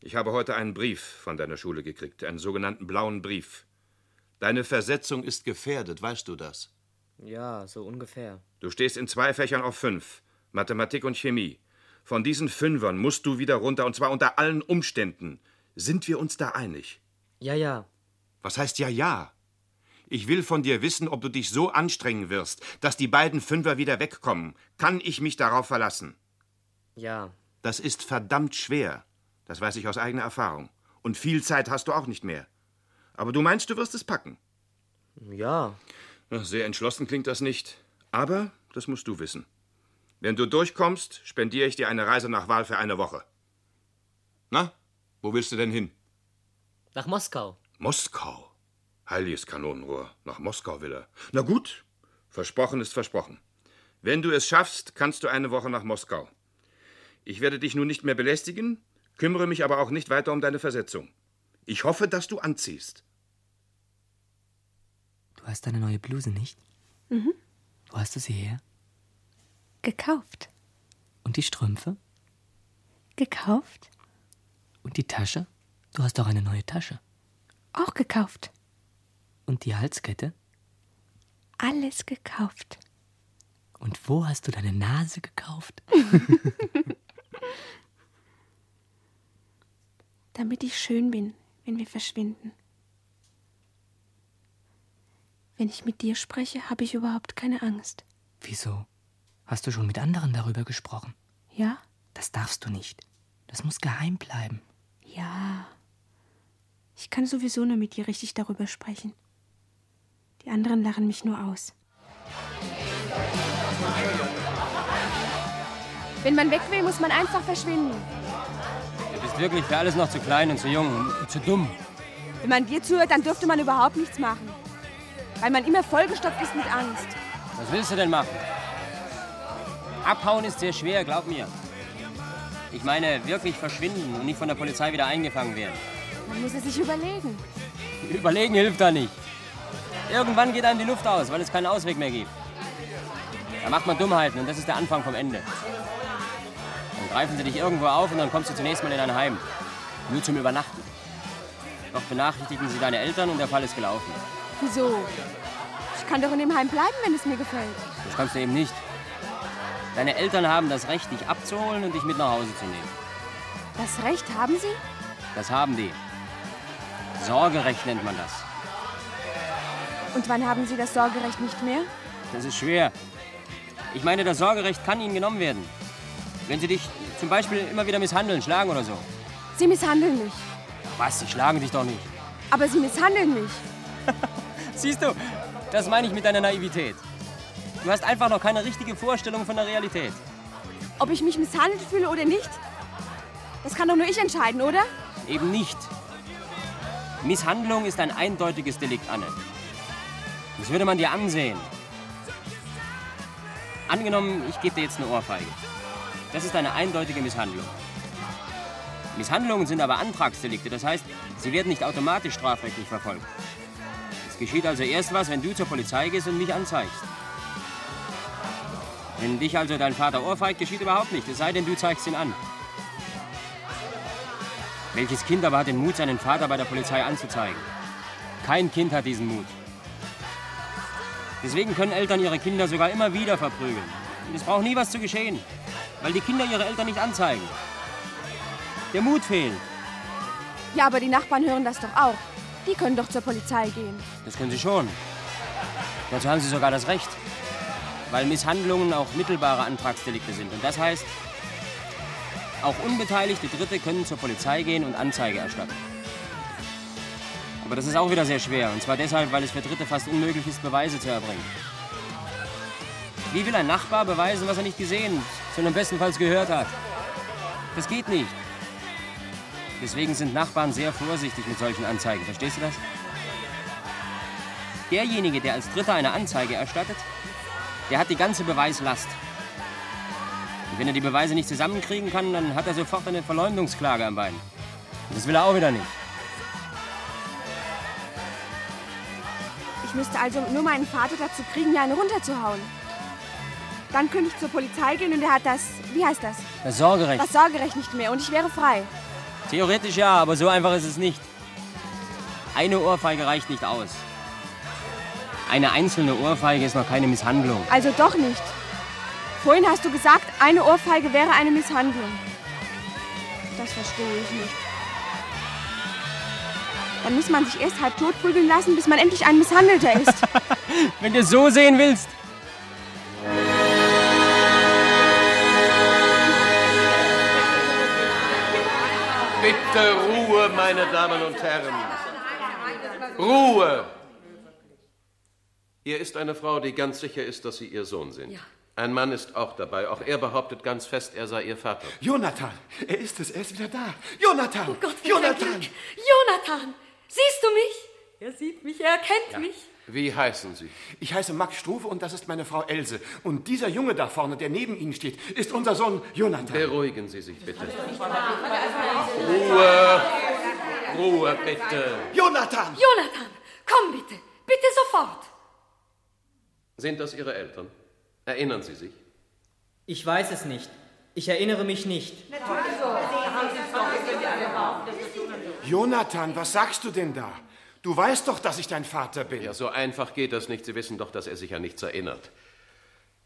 Ich habe heute einen Brief von deiner Schule gekriegt, einen sogenannten blauen Brief. Deine Versetzung ist gefährdet, weißt du das? Ja, so ungefähr. Du stehst in zwei Fächern auf fünf, Mathematik und Chemie. Von diesen Fünfern musst du wieder runter, und zwar unter allen Umständen. Sind wir uns da einig? Ja, ja. Was heißt ja, ja? Ich will von dir wissen, ob du dich so anstrengen wirst, dass die beiden Fünfer wieder wegkommen. Kann ich mich darauf verlassen? Ja. Das ist verdammt schwer. Das weiß ich aus eigener Erfahrung. Und viel Zeit hast du auch nicht mehr. Aber du meinst, du wirst es packen? Ja. Sehr entschlossen klingt das nicht. Aber das musst du wissen. Wenn du durchkommst, spendiere ich dir eine Reise nach Wahl für eine Woche. Na, Wo willst du denn hin? Nach Moskau. Moskau? Heiliges Kanonenrohr. Nach Moskau will er. Na gut, versprochen ist versprochen. Wenn du es schaffst, kannst du eine Woche nach Moskau. Ich werde dich nun nicht mehr belästigen, kümmere mich aber auch nicht weiter um deine Versetzung. Ich hoffe, dass du anziehst. Du hast deine neue Bluse nicht? Mhm. Wo hast du sie her? Gekauft. Und die Strümpfe? Gekauft? Und die Tasche? Du hast doch eine neue Tasche. Auch gekauft. Und die Halskette? Alles gekauft. Und wo hast du deine Nase gekauft? Damit ich schön bin, wenn wir verschwinden. Wenn ich mit dir spreche, habe ich überhaupt keine Angst. Wieso? Hast du schon mit anderen darüber gesprochen? Ja? Das darfst du nicht. Das muss geheim bleiben. Ja. Ich kann sowieso nur mit dir richtig darüber sprechen. Die anderen lachen mich nur aus. Wenn man weg will, muss man einfach verschwinden. Du bist wirklich für alles noch zu klein und zu jung und zu dumm. Wenn man dir zuhört, dann dürfte man überhaupt nichts machen. Weil man immer vollgestopft ist mit Angst. Was willst du denn machen? Abhauen ist sehr schwer, glaub mir. Ich meine, wirklich verschwinden und nicht von der Polizei wieder eingefangen werden. Man muss es sich überlegen. Überlegen hilft da nicht. Irgendwann geht einem die Luft aus, weil es keinen Ausweg mehr gibt. Da macht man Dummheiten und das ist der Anfang vom Ende. Dann greifen sie dich irgendwo auf und dann kommst du zunächst mal in ein Heim. Nur zum Übernachten. Doch benachrichtigen sie deine Eltern und der Fall ist gelaufen. Wieso? Ich kann doch in dem Heim bleiben, wenn es mir gefällt. Das kannst du eben nicht. Deine Eltern haben das Recht, dich abzuholen und dich mit nach Hause zu nehmen. Das Recht haben Sie? Das haben die. Sorgerecht nennt man das. Und wann haben Sie das Sorgerecht nicht mehr? Das ist schwer. Ich meine, das Sorgerecht kann ihnen genommen werden. Wenn sie dich zum Beispiel immer wieder misshandeln, schlagen oder so. Sie misshandeln mich. Was? Sie schlagen dich doch nicht. Aber Sie misshandeln mich. Siehst du, das meine ich mit deiner Naivität. Du hast einfach noch keine richtige Vorstellung von der Realität. Ob ich mich misshandelt fühle oder nicht? Das kann doch nur ich entscheiden, oder? Eben nicht. Misshandlung ist ein eindeutiges Delikt, Anne. Das würde man dir ansehen. Angenommen, ich gebe dir jetzt eine Ohrfeige. Das ist eine eindeutige Misshandlung. Misshandlungen sind aber Antragsdelikte, das heißt, sie werden nicht automatisch strafrechtlich verfolgt. Es geschieht also erst was, wenn du zur Polizei gehst und mich anzeigst. Wenn dich also dein Vater ohrfeigt, geschieht überhaupt nichts, es sei denn, du zeigst ihn an. Welches Kind aber hat den Mut, seinen Vater bei der Polizei anzuzeigen? Kein Kind hat diesen Mut. Deswegen können Eltern ihre Kinder sogar immer wieder verprügeln. Und es braucht nie was zu geschehen, weil die Kinder ihre Eltern nicht anzeigen. Der Mut fehlt. Ja, aber die Nachbarn hören das doch auch. Die können doch zur Polizei gehen. Das können sie schon. Dazu haben sie sogar das Recht. Weil Misshandlungen auch mittelbare Antragsdelikte sind. Und das heißt, auch unbeteiligte Dritte können zur Polizei gehen und Anzeige erstatten. Aber das ist auch wieder sehr schwer. Und zwar deshalb, weil es für Dritte fast unmöglich ist, Beweise zu erbringen. Wie will ein Nachbar beweisen, was er nicht gesehen, sondern bestenfalls gehört hat? Das geht nicht. Deswegen sind Nachbarn sehr vorsichtig mit solchen Anzeigen. Verstehst du das? Derjenige, der als Dritter eine Anzeige erstattet, der hat die ganze Beweislast. Und wenn er die Beweise nicht zusammenkriegen kann, dann hat er sofort eine Verleumdungsklage am Bein. Und das will er auch wieder nicht. Ich müsste also nur meinen Vater dazu kriegen, mir eine runterzuhauen. Dann könnte ich zur Polizei gehen und er hat das, wie heißt das? Das Sorgerecht. Das Sorgerecht nicht mehr und ich wäre frei. Theoretisch ja, aber so einfach ist es nicht. Eine Ohrfeige reicht nicht aus. Eine einzelne Ohrfeige ist noch keine Misshandlung. Also doch nicht. Vorhin hast du gesagt, eine Ohrfeige wäre eine Misshandlung. Das verstehe ich nicht. Dann muss man sich erst halb tot prügeln lassen, bis man endlich ein Misshandelter ist. Wenn du es so sehen willst. Bitte Ruhe, meine Damen und Herren. Ruhe! Hier ist eine Frau, die ganz sicher ist, dass Sie Ihr Sohn sind. Ja. Ein Mann ist auch dabei. Auch er behauptet ganz fest, er sei Ihr Vater. Jonathan, er ist es, er ist wieder da. Jonathan! Oh Gott, Jonathan! Jonathan, siehst du mich? Er sieht mich, er erkennt mich. Wie heißen Sie? Ich heiße Max Struve und das ist meine Frau Else. Und dieser Junge da vorne, der neben Ihnen steht, ist unser Sohn Jonathan. Beruhigen Sie sich bitte. Ruhe! Ruhe, bitte. Jonathan! Jonathan, komm bitte, bitte sofort. Sind das Ihre Eltern? Erinnern Sie sich? Ich weiß es nicht. Ich erinnere mich nicht. Jonathan, was sagst du denn da? Du weißt doch, dass ich dein Vater bin. Ja, so einfach geht das nicht. Sie wissen doch, dass er sich an nichts erinnert.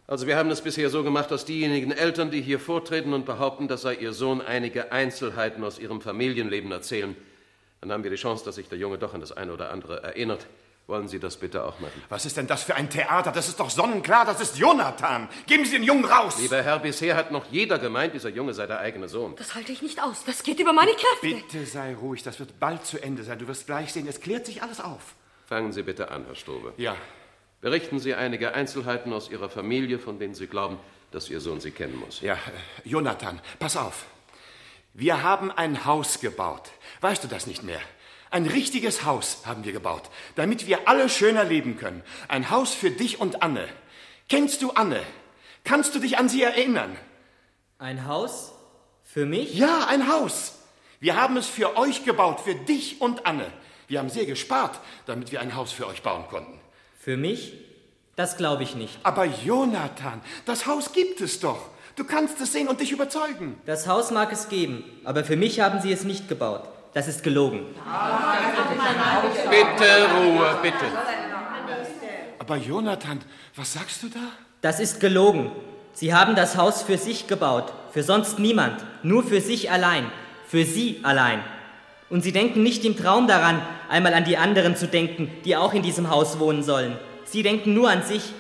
Also wir haben es bisher so gemacht, dass diejenigen Eltern, die hier vortreten und behaupten, das sei ihr Sohn, einige Einzelheiten aus ihrem Familienleben erzählen. Dann haben wir die Chance, dass sich der Junge doch an das eine oder andere erinnert. Wollen Sie das bitte auch machen? Was ist denn das für ein Theater? Das ist doch sonnenklar, das ist Jonathan. Geben Sie den Jungen raus! Lieber Herr, bisher hat noch jeder gemeint, dieser Junge sei der eigene Sohn. Das halte ich nicht aus. Das geht über meine Kräfte. Bitte sei ruhig, das wird bald zu Ende sein. Du wirst gleich sehen, es klärt sich alles auf. Fangen Sie bitte an, Herr Strobe. Ja. Berichten Sie einige Einzelheiten aus Ihrer Familie, von denen Sie glauben, dass Ihr Sohn sie kennen muss. Ja, Jonathan, pass auf. Wir haben ein Haus gebaut. Weißt du das nicht mehr? Ein richtiges Haus haben wir gebaut, damit wir alle schöner leben können. Ein Haus für dich und Anne. Kennst du Anne? Kannst du dich an sie erinnern? Ein Haus? Für mich? Ja, ein Haus. Wir haben es für euch gebaut, für dich und Anne. Wir haben sehr gespart, damit wir ein Haus für euch bauen konnten. Für mich? Das glaube ich nicht. Aber Jonathan, das Haus gibt es doch. Du kannst es sehen und dich überzeugen. Das Haus mag es geben, aber für mich haben Sie es nicht gebaut. Das ist gelogen. Bitte Ruhe, bitte. Aber Jonathan, was sagst du da? Das ist gelogen. Sie haben das Haus für sich gebaut, für sonst niemand, nur für sich allein, für Sie allein. Und Sie denken nicht im Traum daran, einmal an die anderen zu denken, die auch in diesem Haus wohnen sollen. Sie denken nur an sich.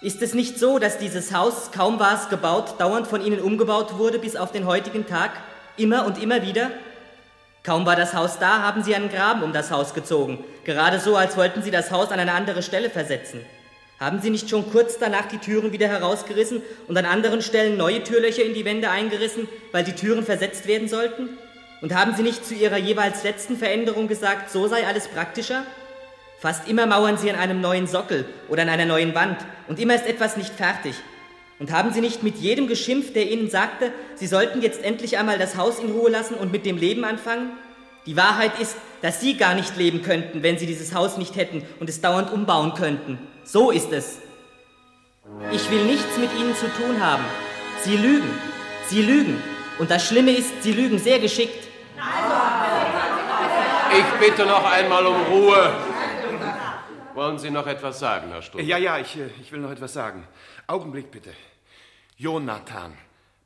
Ist es nicht so, dass dieses Haus, kaum war es gebaut, dauernd von Ihnen umgebaut wurde bis auf den heutigen Tag? Immer und immer wieder? Kaum war das Haus da, haben sie einen Graben um das Haus gezogen, gerade so, als wollten sie das Haus an eine andere Stelle versetzen. Haben sie nicht schon kurz danach die Türen wieder herausgerissen und an anderen Stellen neue Türlöcher in die Wände eingerissen, weil die Türen versetzt werden sollten? Und haben sie nicht zu ihrer jeweils letzten Veränderung gesagt, so sei alles praktischer? Fast immer mauern sie an einem neuen Sockel oder an einer neuen Wand und immer ist etwas nicht fertig. Und haben Sie nicht mit jedem geschimpft, der Ihnen sagte, Sie sollten jetzt endlich einmal das Haus in Ruhe lassen und mit dem Leben anfangen? Die Wahrheit ist, dass Sie gar nicht leben könnten, wenn Sie dieses Haus nicht hätten und es dauernd umbauen könnten. So ist es. Ich will nichts mit Ihnen zu tun haben. Sie lügen. Sie lügen. Und das Schlimme ist, Sie lügen sehr geschickt. Ich bitte noch einmal um Ruhe. Wollen Sie noch etwas sagen, Herr Stumpf? Ja, ja, ich, äh, ich will noch etwas sagen. Augenblick bitte. Jonathan,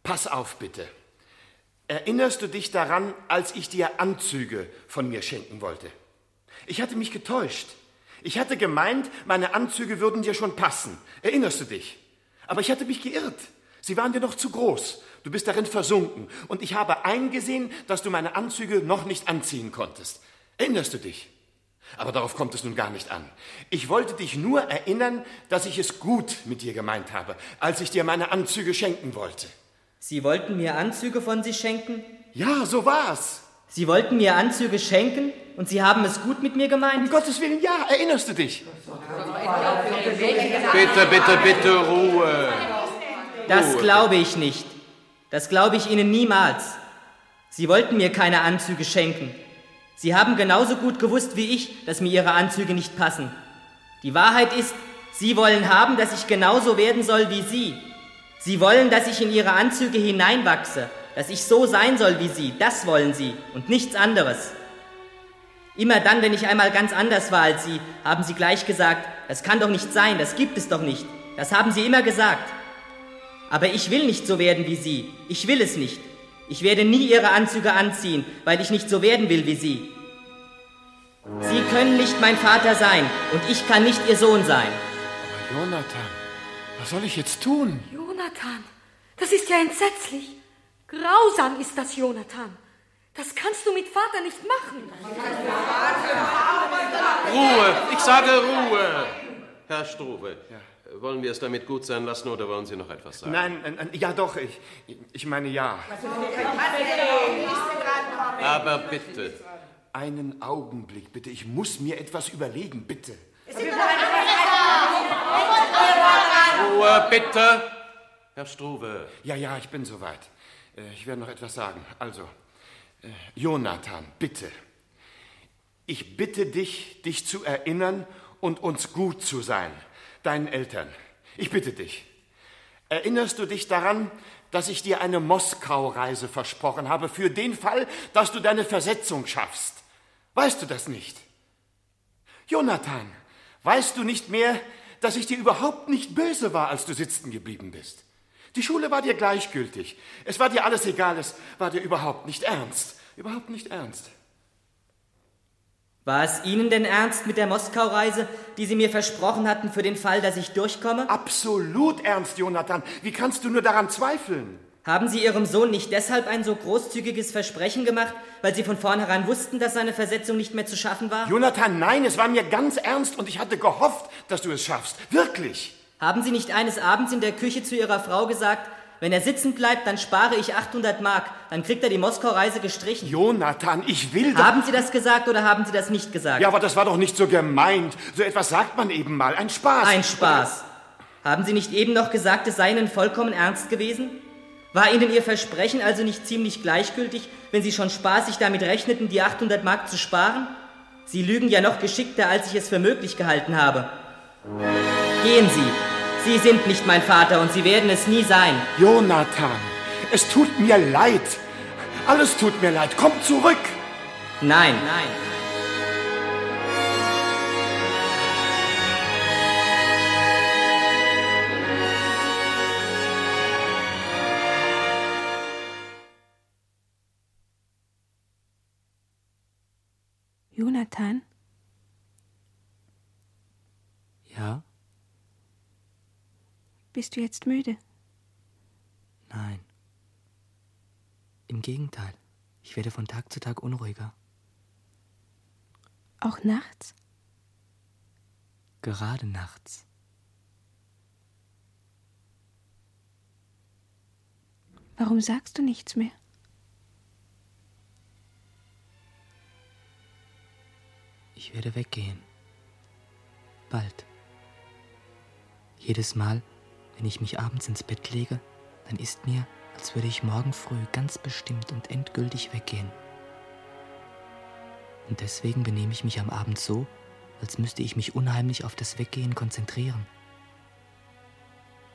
pass auf bitte. Erinnerst du dich daran, als ich dir Anzüge von mir schenken wollte? Ich hatte mich getäuscht. Ich hatte gemeint, meine Anzüge würden dir schon passen. Erinnerst du dich? Aber ich hatte mich geirrt. Sie waren dir noch zu groß. Du bist darin versunken. Und ich habe eingesehen, dass du meine Anzüge noch nicht anziehen konntest. Erinnerst du dich? Aber darauf kommt es nun gar nicht an. Ich wollte dich nur erinnern, dass ich es gut mit dir gemeint habe, als ich dir meine Anzüge schenken wollte. Sie wollten mir Anzüge von sich schenken? Ja, so war's. Sie wollten mir Anzüge schenken und Sie haben es gut mit mir gemeint? Um Gottes Willen, ja, erinnerst du dich? Bitte, bitte, bitte Ruhe. Das glaube ich nicht. Das glaube ich Ihnen niemals. Sie wollten mir keine Anzüge schenken. Sie haben genauso gut gewusst wie ich, dass mir Ihre Anzüge nicht passen. Die Wahrheit ist, Sie wollen haben, dass ich genauso werden soll wie Sie. Sie wollen, dass ich in Ihre Anzüge hineinwachse, dass ich so sein soll wie Sie. Das wollen Sie und nichts anderes. Immer dann, wenn ich einmal ganz anders war als Sie, haben Sie gleich gesagt, das kann doch nicht sein, das gibt es doch nicht. Das haben Sie immer gesagt. Aber ich will nicht so werden wie Sie. Ich will es nicht. Ich werde nie Ihre Anzüge anziehen, weil ich nicht so werden will wie Sie. Sie können nicht mein Vater sein und ich kann nicht Ihr Sohn sein. Aber Jonathan, was soll ich jetzt tun? Jonathan, das ist ja entsetzlich. Grausam ist das, Jonathan. Das kannst du mit Vater nicht machen. Ruhe, ich sage Ruhe. Herr Struve, Wollen wir es damit gut sein lassen oder wollen Sie noch etwas sagen? Nein, nein, ja doch, ich, ich meine ja. Aber bitte. Einen Augenblick, bitte. Ich muss mir etwas überlegen, bitte. Ruhe, bitte! Herr Struve. Ja, ja, ich bin soweit. Äh, Ich werde noch etwas sagen. Also, äh, Jonathan, bitte. Ich bitte dich, dich zu erinnern und uns gut zu sein, deinen Eltern. Ich bitte dich. Erinnerst du dich daran, dass ich dir eine Moskau-Reise versprochen habe, für den Fall, dass du deine Versetzung schaffst? Weißt du das nicht? Jonathan, weißt du nicht mehr, dass ich dir überhaupt nicht böse war, als du sitzen geblieben bist? Die Schule war dir gleichgültig. Es war dir alles egal. Es war dir überhaupt nicht ernst. Überhaupt nicht ernst. War es Ihnen denn ernst mit der Moskau-Reise, die Sie mir versprochen hatten, für den Fall, dass ich durchkomme? Absolut ernst, Jonathan. Wie kannst du nur daran zweifeln? Haben Sie Ihrem Sohn nicht deshalb ein so großzügiges Versprechen gemacht, weil Sie von vornherein wussten, dass seine Versetzung nicht mehr zu schaffen war? Jonathan, nein, es war mir ganz ernst und ich hatte gehofft, dass du es schaffst. Wirklich. Haben Sie nicht eines Abends in der Küche zu Ihrer Frau gesagt, wenn er sitzen bleibt, dann spare ich 800 Mark, dann kriegt er die Moskau-Reise gestrichen? Jonathan, ich will doch... Haben Sie das gesagt oder haben Sie das nicht gesagt? Ja, aber das war doch nicht so gemeint. So etwas sagt man eben mal. Ein Spaß. Ein Spaß. Haben Sie nicht eben noch gesagt, es sei Ihnen vollkommen ernst gewesen? War Ihnen Ihr Versprechen also nicht ziemlich gleichgültig, wenn Sie schon spaßig damit rechneten, die 800 Mark zu sparen? Sie lügen ja noch geschickter, als ich es für möglich gehalten habe. Gehen Sie. Sie sind nicht mein Vater und Sie werden es nie sein. Jonathan, es tut mir leid. Alles tut mir leid. Komm zurück. Nein. Nein. Jonathan, Ja? Bist du jetzt müde? Nein. Im Gegenteil. Ich werde von Tag zu Tag unruhiger. Auch nachts? Gerade nachts. Warum sagst du nichts mehr? Ich werde weggehen. Bald. Jedes Mal, wenn ich mich abends ins Bett lege, dann ist mir, als würde ich morgen früh ganz bestimmt und endgültig weggehen. Und deswegen benehme ich mich am Abend so, als müsste ich mich unheimlich auf das Weggehen konzentrieren.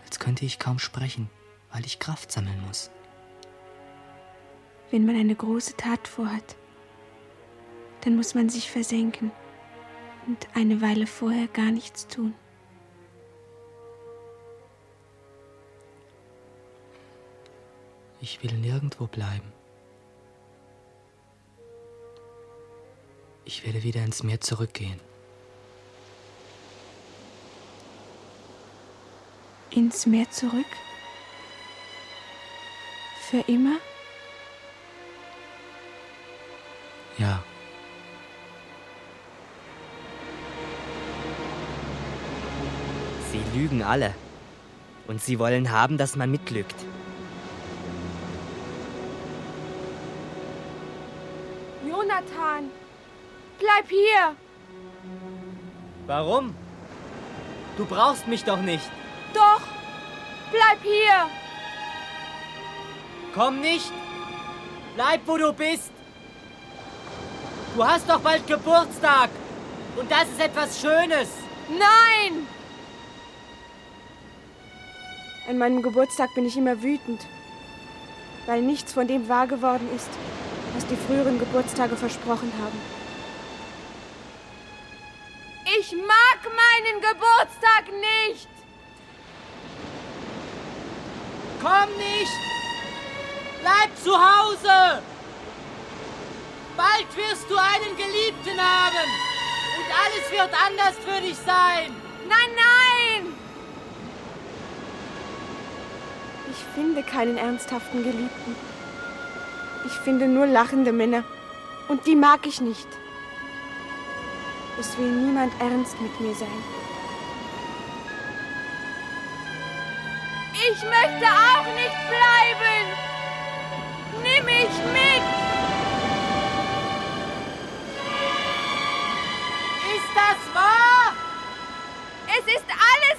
Als könnte ich kaum sprechen, weil ich Kraft sammeln muss. Wenn man eine große Tat vorhat, dann muss man sich versenken und eine Weile vorher gar nichts tun. Ich will nirgendwo bleiben. Ich werde wieder ins Meer zurückgehen. Ins Meer zurück? Für immer? Ja. Sie lügen alle. Und Sie wollen haben, dass man mitlügt. Jonathan, bleib hier. Warum? Du brauchst mich doch nicht. Doch, bleib hier. Komm nicht. Bleib, wo du bist. Du hast doch bald Geburtstag. Und das ist etwas Schönes. Nein! An meinem Geburtstag bin ich immer wütend, weil nichts von dem wahr geworden ist, was die früheren Geburtstage versprochen haben. Ich mag meinen Geburtstag nicht! Komm nicht! Bleib zu Hause! Bald wirst du einen Geliebten haben! Und alles wird anders für dich sein! Nein, nein! Ich finde keinen ernsthaften Geliebten. Ich finde nur lachende Männer. Und die mag ich nicht. Es will niemand ernst mit mir sein. Ich möchte auch nicht bleiben. Nimm mich mit. Ist das wahr? Es ist alles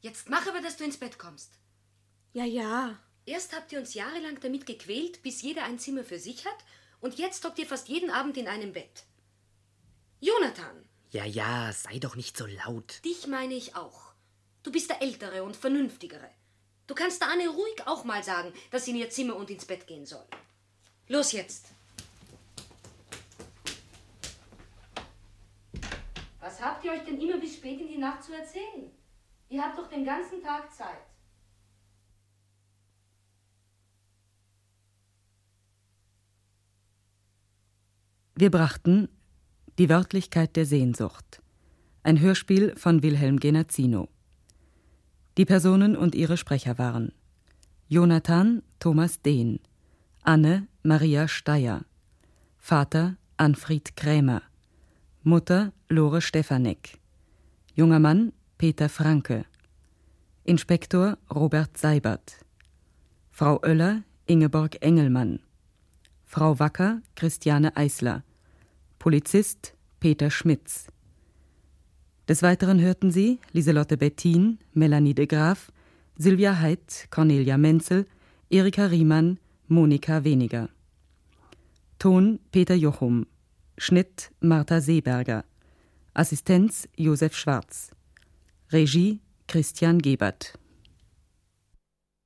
jetzt mach aber, dass du ins Bett kommst. Ja, ja. Erst habt ihr uns jahrelang damit gequält, bis jeder ein Zimmer für sich hat, und jetzt hockt ihr fast jeden Abend in einem Bett. Jonathan, Ja, ja, sei doch nicht so laut. dich meine ich auch. Du bist der Ältere und Vernünftigere. Du kannst der Anne ruhig auch mal sagen, dass sie in ihr Zimmer und ins Bett gehen soll. Los jetzt. Was habt ihr euch denn immer bis spät in die Nacht zu erzählen? Ihr habt doch den ganzen Tag Zeit. Wir brachten Die Wörtlichkeit der Sehnsucht. Ein Hörspiel von Wilhelm Genazzino. Die Personen und ihre Sprecher waren Jonathan Thomas Dehn, Anne Maria Steyer, Vater Anfried Krämer, Mutter Lore Stefanek, junger Mann Peter Franke, Inspektor Robert Seibert, Frau Oeller Ingeborg Engelmann, Frau Wacker Christiane Eisler, Polizist Peter Schmitz. Des Weiteren hörten Sie Lieselotte Bettin, Melanie de Graaf, Silvia Heid, Cornelia Menzel, Erika Riemann, Monika Weniger. Ton Peter Jochum. Schnitt Martha Seeberger. Assistenz Josef Schwarz. Regie Christian Gebert.